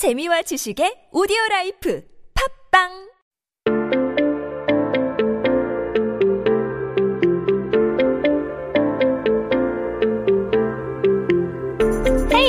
재미와 지식의 오디오 라이프. 팝빵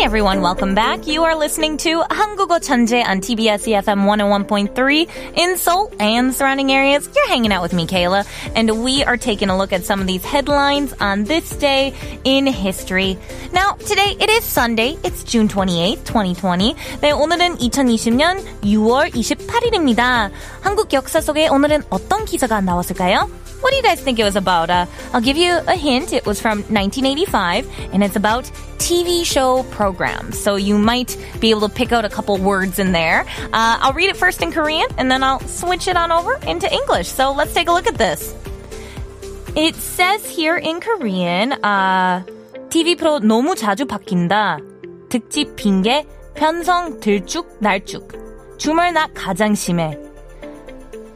Hey everyone, welcome back. You are listening to 한국어 천재 on TBS EFM 101.3 in Seoul and surrounding areas. You're hanging out with me, Kayla, and we are taking a look at some of these headlines on this day in history. Now, today it is Sunday. It's June 28th, 2020. 네, 오늘은 2020년 6월 28일입니다. 한국 역사 속에 오늘은 어떤 기사가 나왔을까요? What do you guys think it was about? Uh, I'll give you a hint. It was from 1985, and it's about TV show programs. So you might be able to pick out a couple words in there. Uh, I'll read it first in Korean, and then I'll switch it on over into English. So let's take a look at this. It says here in Korean, uh, TV 프로 너무 자주 바뀐다. 특집 핑계, 편성 들쭉 날쭉. 주말 낮 가장 심해.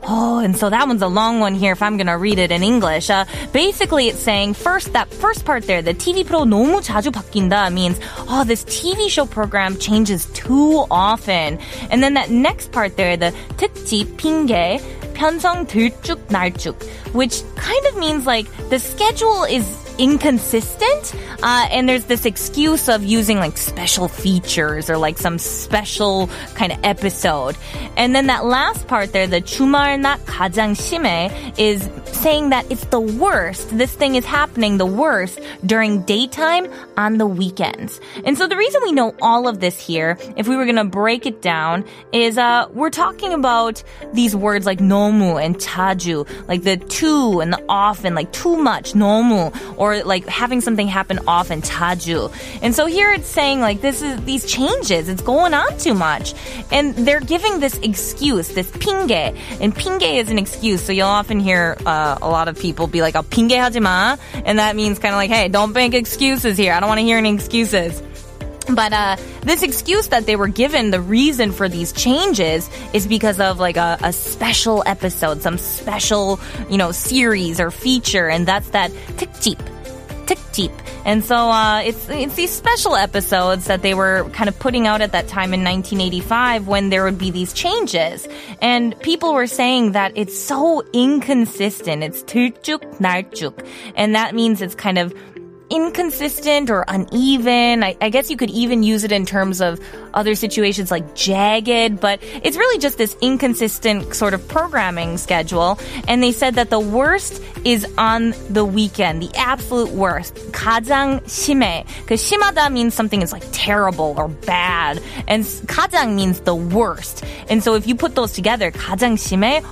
Oh, and so that one's a long one here if I'm going to read it in English. Uh, basically, it's saying first, that first part there, the TV 프로 너무 자주 바뀐다 means, oh, this TV show program changes too often. And then that next part there, the 특집 핑계, 편성 들쭉 날쭉, which kind of means like the schedule is inconsistent uh, and there's this excuse of using like special features or like some special kind of episode and then that last part there the 주말 낮 가장 심해 is saying that it's the worst, this thing is happening the worst during daytime on the weekends. And so the reason we know all of this here, if we were going to break it down, is uh, we're talking about these words like nomu and chaju, like the too and the often, like too much, nomu, or like having something happen often, chaju. And so here it's saying like this is these changes, it's going on too much. And they're giving this excuse, this pinge. And pinge is an excuse. So you'll often hear uh, a lot of people be like, "I'll pinge hajima," and that means kind of like, "Hey, don't make excuses here. I don't want to hear any excuses." But uh, this excuse that they were given, the reason for these changes is because of like a, a, special episode, some special, you know, series or feature, and that's that tick 특집. And so uh, it's it's these special episodes that they were kind of putting out at that time in 1985 when there would be these changes. And people were saying that it's so inconsistent. It's 들쭉 날쭉. And that means it's kind of inconsistent or uneven. I, I, guess you could even use it in terms of other situations like jagged, but it's really just this inconsistent sort of programming schedule. And they said that the worst is on the weekend, the absolute worst. 가장 심해. Because 심하다 means something is like terrible or bad. And 가장 means the worst. And so if you put those together, 가장 심해,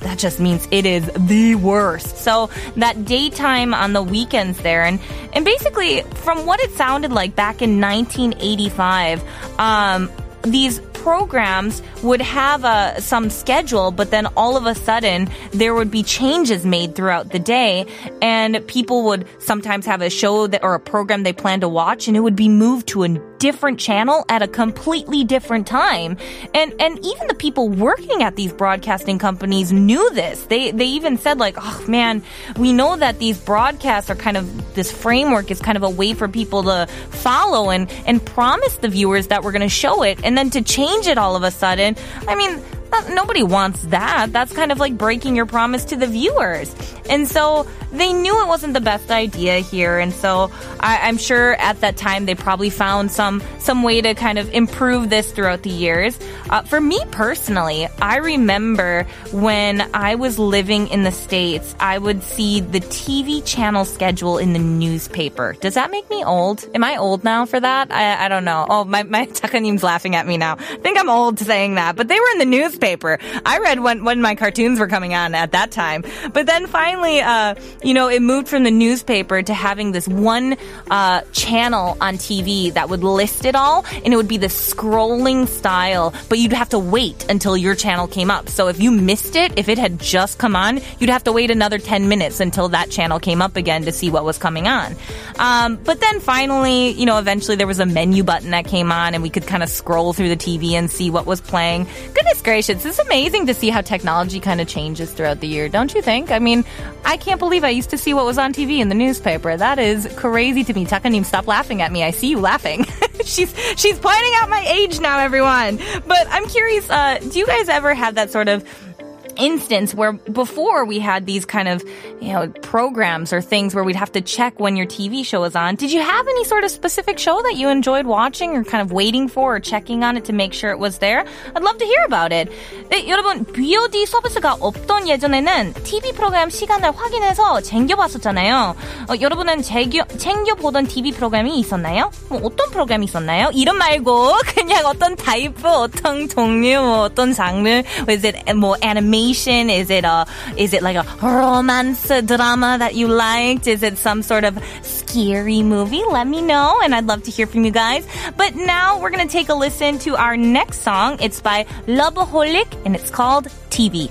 that just means it is the worst. So that daytime on the weekends there, and and basically, from what it sounded like back in 1985, um, these programs would have a, some schedule, but then all of a sudden there would be changes made throughout the day, and people would sometimes have a show that or a program they plan to watch, and it would be moved to a different channel at a completely different time. And and even the people working at these broadcasting companies knew this. They they even said like, "Oh man, we know that these broadcasts are kind of this framework is kind of a way for people to follow and and promise the viewers that we're going to show it and then to change it all of a sudden. I mean, nobody wants that. That's kind of like breaking your promise to the viewers. And so they knew it wasn't the best idea here. And so I, am sure at that time they probably found some, some way to kind of improve this throughout the years. Uh, for me personally, I remember when I was living in the States, I would see the TV channel schedule in the newspaper. Does that make me old? Am I old now for that? I, I don't know. Oh, my, my Takanim's laughing at me now. I think I'm old saying that, but they were in the newspaper. I read when, when my cartoons were coming on at that time. But then finally, uh, you know, it moved from the newspaper to having this one uh, channel on TV that would list it all, and it would be the scrolling style, but you'd have to wait until your channel came up. So if you missed it, if it had just come on, you'd have to wait another 10 minutes until that channel came up again to see what was coming on. Um, but then finally, you know, eventually there was a menu button that came on, and we could kind of scroll through the TV and see what was playing. Goodness gracious, it's amazing to see how technology kind of changes throughout the year, don't you think? I mean, I can't believe I used to see what was on TV in the newspaper. That is crazy to me. Takanim, stop laughing at me. I see you laughing. she's she's pointing out my age now, everyone. But I'm curious. Uh, do you guys ever have that sort of instance where before we had these kind of, you know, programs or things where we'd have to check when your TV show was on. Did you have any sort of specific show that you enjoyed watching or kind of waiting for or checking on it to make sure it was there? I'd love to hear about it. 네, 여러분, VOD 서비스가 없던 예전에는 TV 프로그램 시간을 확인해서 챙겨봤었잖아요. 어, 여러분은 재겨, 챙겨보던 TV 프로그램이 있었나요? 뭐 어떤 프로그램이 있었나요? 이름 말고 그냥 어떤 타입, 어떤 종류, 뭐 어떤 장르, is it 뭐 animation? Animation? Is it a is it like a romance drama that you liked? Is it some sort of scary movie? Let me know, and I'd love to hear from you guys. But now we're gonna take a listen to our next song. It's by Loveholic, and it's called TV.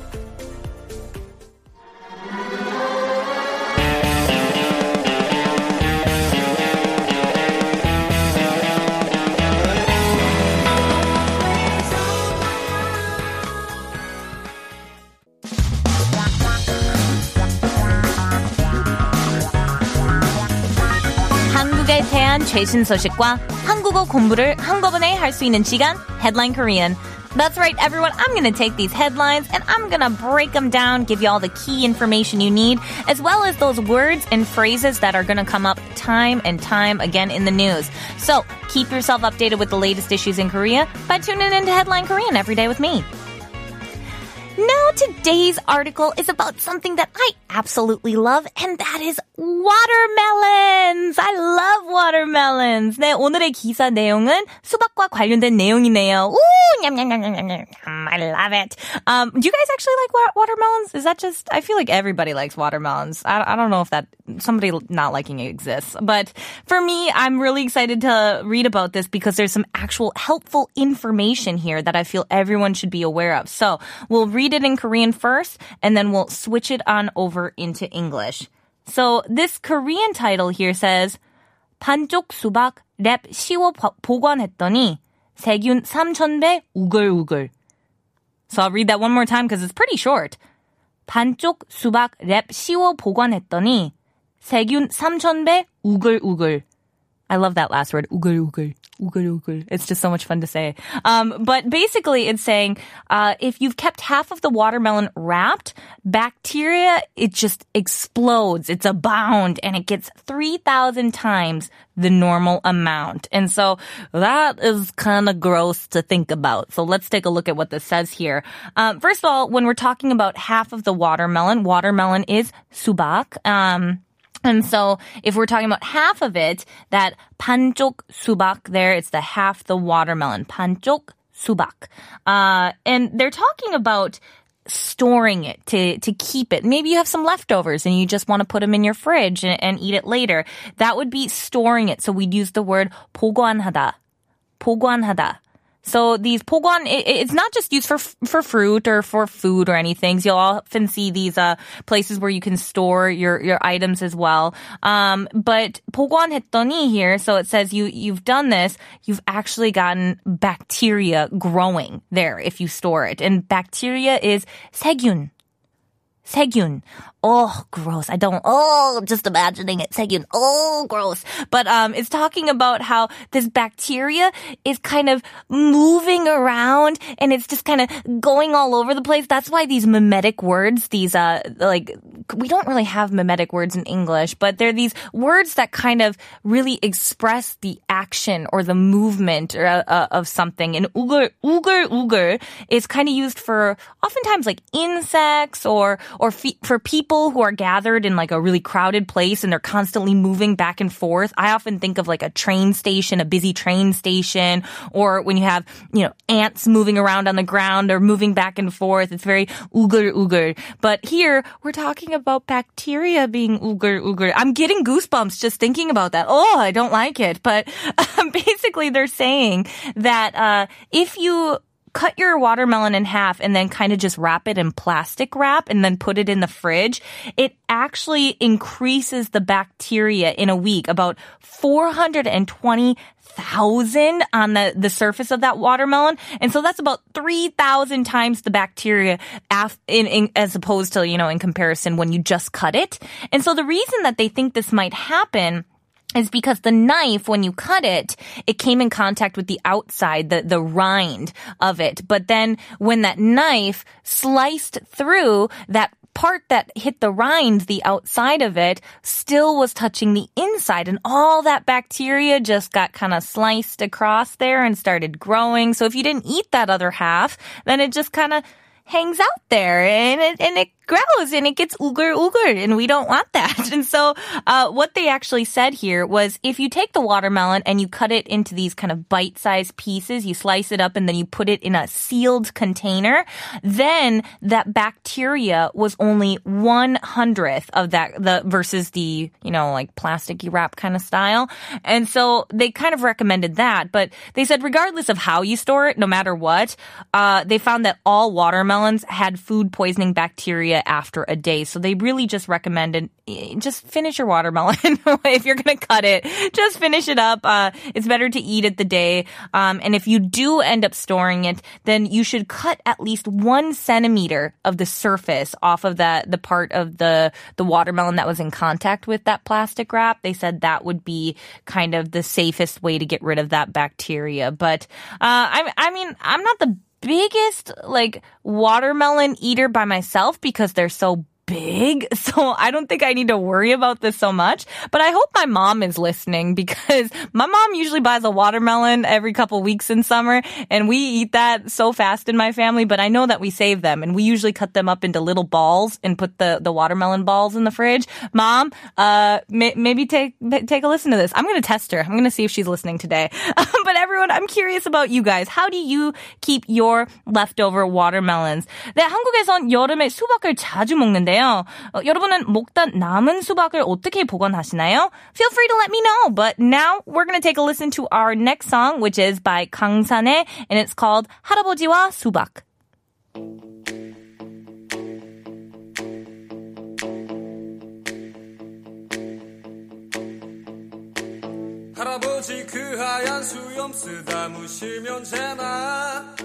대한 최신 소식과 한국어 공부를 한꺼번에 할 수 있는 시간 Headline Korean. That's right, everyone. I'm going to take these headlines and I'm going to break them down, give you all the key information you need, as well as those words and phrases that are going to come up time and time again in the news. So keep yourself updated with the latest issues in Korea by tuning into Headline Korean every day with me. Now, today's article is about something that I absolutely love, and that is watermelons. I love watermelons. 네, 오늘의 기사 내용은 수박과 관련된 내용이네요. Ooh, 냠냠냠냠냠. I love it. Um, do you guys actually like wa- watermelons? Is that just, I feel like everybody likes watermelons. I, I don't know if that, somebody not liking it exists. But for me, I'm really excited to read about this because there's some actual helpful information here that I feel everyone should be aware of. So we'll read read it in Korean first, and then we'll switch it on over into English. So this Korean title here says 반쪽 수박 랩 씌워 보관했더니 세균 3,000배 우글우글. So I'll read that one more time because it's pretty short. 반쪽 수박 랩 씌워 보관했더니 세균 3,000배 우글우글. I love that last word, 우글우글. It's just so much fun to say. Um, but basically, it's saying uh, if you've kept half of the watermelon wrapped, bacteria it just explodes. It's a bound, and it gets three thousand times the normal amount. And so that is kind of gross to think about. So let's take a look at what this says here. Um, first of all, when we're talking about half of the watermelon, watermelon is subak. Um, and so if we're talking about half of it, that 반쪽 수박 there, it's the half the watermelon. 반쪽 수박. Uh, and they're talking about storing it to to keep it. Maybe you have some leftovers and you just want to put them in your fridge and, and eat it later. That would be storing it. So we'd use the word 보관하다. 보관하다. So these pogon, it's not just used for for fruit or for food or anything. So you'll often see these uh, places where you can store your your items as well. Um, but 보관했더니 here, so it says you you've done this. You've actually gotten bacteria growing there if you store it, and bacteria is 세균. 세균. Oh, gross. I don't, oh, just imagining it. 세균. Oh, gross. But, um, it's talking about how this bacteria is kind of moving around and it's just kind of going all over the place. That's why these mimetic words, these, uh, like, we don't really have mimetic words in English, but they're these words that kind of really express the action or the movement or, uh, uh of something. And 우글, 우글, 우글 is kind of used for oftentimes like insects or, or for people who are gathered in like a really crowded place and they're constantly moving back and forth. I often think of like a train station, a busy train station, or when you have, you know, ants moving around on the ground or moving back and forth. It's very ugur ugur. But here we're talking about bacteria being ugur ugur. I'm getting goosebumps just thinking about that. Oh, I don't like it. But basically they're saying that uh, if you cut your watermelon in half and then kind of just wrap it in plastic wrap and then put it in the fridge, it actually increases the bacteria in a week about 420 thousand on the, the surface of that watermelon. And so that's about 3,000 times the bacteria af- in, in, as opposed to, you know, in comparison when you just cut it. And so the reason that they think this might happen is because the knife, when you cut it, it came in contact with the outside, the, the rind of it. But then when that knife sliced through that part that hit the rind, the outside of it, still was touching the inside and all that bacteria just got kind of sliced across there and started growing. So if you didn't eat that other half, then it just kind of hangs out there and it, and it grows and it gets ugur ugur and we don't want that. And so, uh, what they actually said here was if you take the watermelon and you cut it into these kind of bite-sized pieces, you slice it up and then you put it in a sealed container, then that bacteria was only one hundredth of that, the versus the, you know, like plasticky wrap kind of style. And so they kind of recommended that, but they said regardless of how you store it, no matter what, uh, they found that all watermelons had food poisoning bacteria after a day. So they really just recommend eh, just finish your watermelon if you're going to cut it. Just finish it up. Uh, it's better to eat it the day. Um, and if you do end up storing it, then you should cut at least one centimeter of the surface off of that the part of the the watermelon that was in contact with that plastic wrap. They said that would be kind of the safest way to get rid of that bacteria. But uh, I, I mean, I'm not the biggest like watermelon eater by myself because they're so big. So I don't think I need to worry about this so much. But I hope my mom is listening because my mom usually buys a watermelon every couple weeks in summer and we eat that so fast in my family. But I know that we save them and we usually cut them up into little balls and put the, the watermelon balls in the fridge. Mom, uh, may, maybe take, take a listen to this. I'm going to test her. I'm going to see if she's listening today. but everyone, I'm curious about you guys. How do you keep your leftover watermelons? 네, 한국에선 여름에 수박을 자주 먹는데요. 있는데요. 어, 여러분은 먹다 남은 수박을 어떻게 보관하시나요? Feel free to let me know. But now we're going to take a listen to our next song, which is by 강산에, and it's called 할아버지와 수박. 할아버지 그 하얀 수염 쓰다 무시면 재나